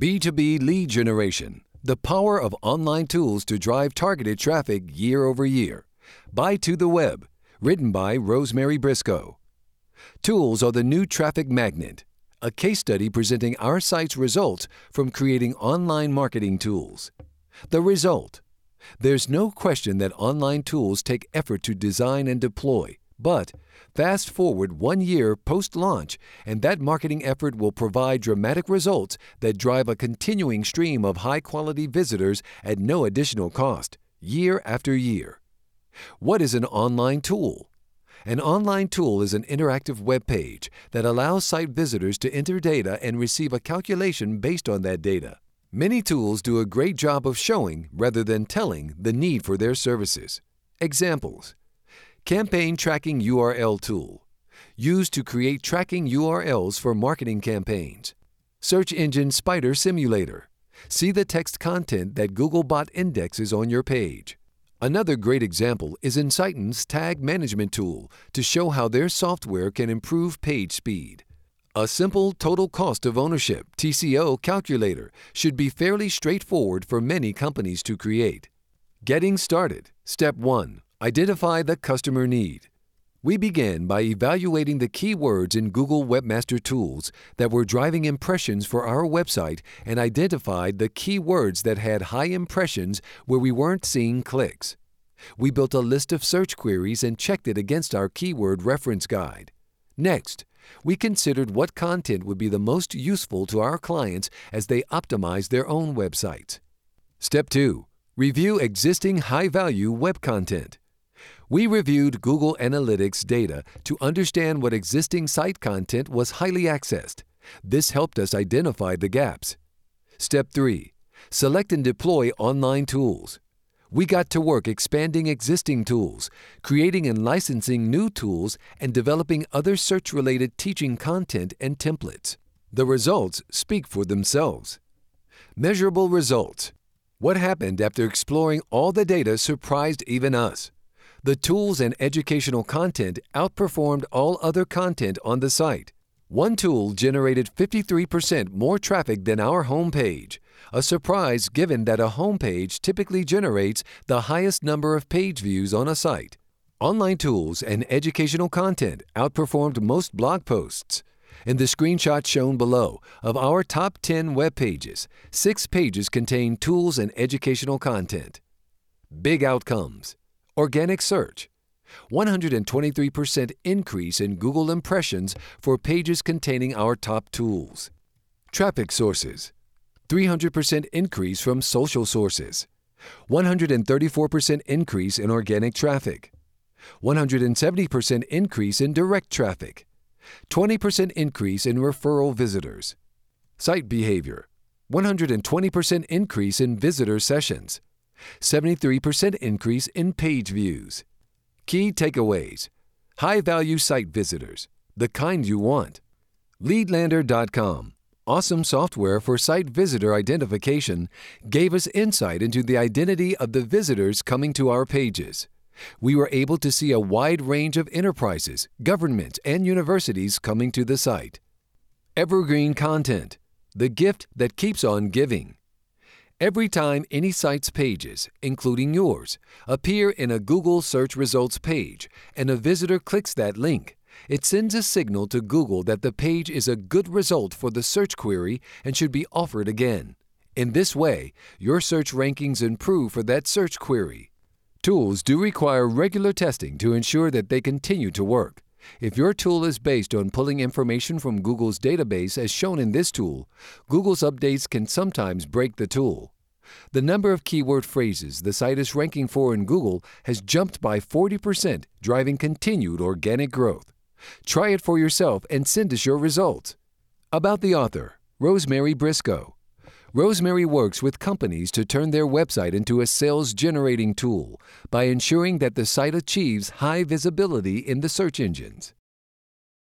B2B lead generation, the power of online tools to drive targeted traffic year over year. By To the Web, written by Rosemary Brisco. Tools are the new traffic magnet, a case study presenting our site's results from creating online marketing tools. The result There's no question that online tools take effort to design and deploy, but fast forward one year post launch, and that marketing effort will provide dramatic results that drive a continuing stream of high quality visitors at no additional cost, year after year. What is an online tool? An online tool is an interactive web page that allows site visitors to enter data and receive a calculation based on that data. Many tools do a great job of showing, rather than telling, the need for their services. Examples Campaign Tracking URL Tool used to create tracking URLs for marketing campaigns. Search Engine Spider Simulator. See the text content that Googlebot indexes on your page. Another great example is Ensighten's Tag Management Tool to show how their software can improve page speed. A simple total cost of ownership TCO calculator should be fairly straightforward for many companies to create. Getting started. Step 1. Identify the customer need. We began by evaluating the keywords in Google Webmaster Tools that were driving impressions for our website and identified the keywords that had high impressions where we weren't seeing clicks. We built a list of search queries and checked it against our keyword reference guide. Next, we considered what content would be the most useful to our clients as they optimize their own websites. Step 2. Review existing high value web content. We reviewed Google Analytics data to understand what existing site content was highly accessed. This helped us identify the gaps. Step 3. Select and deploy online tools. We got to work expanding existing tools, creating and licensing new tools, and developing other search related teaching content and templates. The results speak for themselves. Measurable results. What happened after exploring all the data surprised even us. The tools and educational content outperformed all other content on the site. One tool generated 53% more traffic than our homepage, a surprise given that a homepage typically generates the highest number of page views on a site. Online tools and educational content outperformed most blog posts. In the screenshot shown below of our top 10 web pages, six pages contain tools and educational content. Big outcomes. Organic search 123% increase in Google impressions for pages containing our top tools. Traffic sources 300% increase from social sources. 134% increase in organic traffic. 170% increase in direct traffic. 20% increase in referral visitors. Site behavior 120% increase in visitor sessions. 73% increase in page views. Key takeaways High value site visitors, the kind you want. Leadlander.com, awesome software for site visitor identification, gave us insight into the identity of the visitors coming to our pages. We were able to see a wide range of enterprises, governments, and universities coming to the site. Evergreen content, the gift that keeps on giving. Every time any site's pages, including yours, appear in a Google search results page and a visitor clicks that link, it sends a signal to Google that the page is a good result for the search query and should be offered again. In this way, your search rankings improve for that search query. Tools do require regular testing to ensure that they continue to work. If your tool is based on pulling information from Google's database as shown in this tool, Google's updates can sometimes break the tool. The number of keyword phrases the site is ranking for in Google has jumped by 40%, driving continued organic growth. Try it for yourself and send us your results. About the author, Rosemary Brisco. Rosemary works with companies to turn their website into a sales generating tool by ensuring that the site achieves high visibility in the search engines.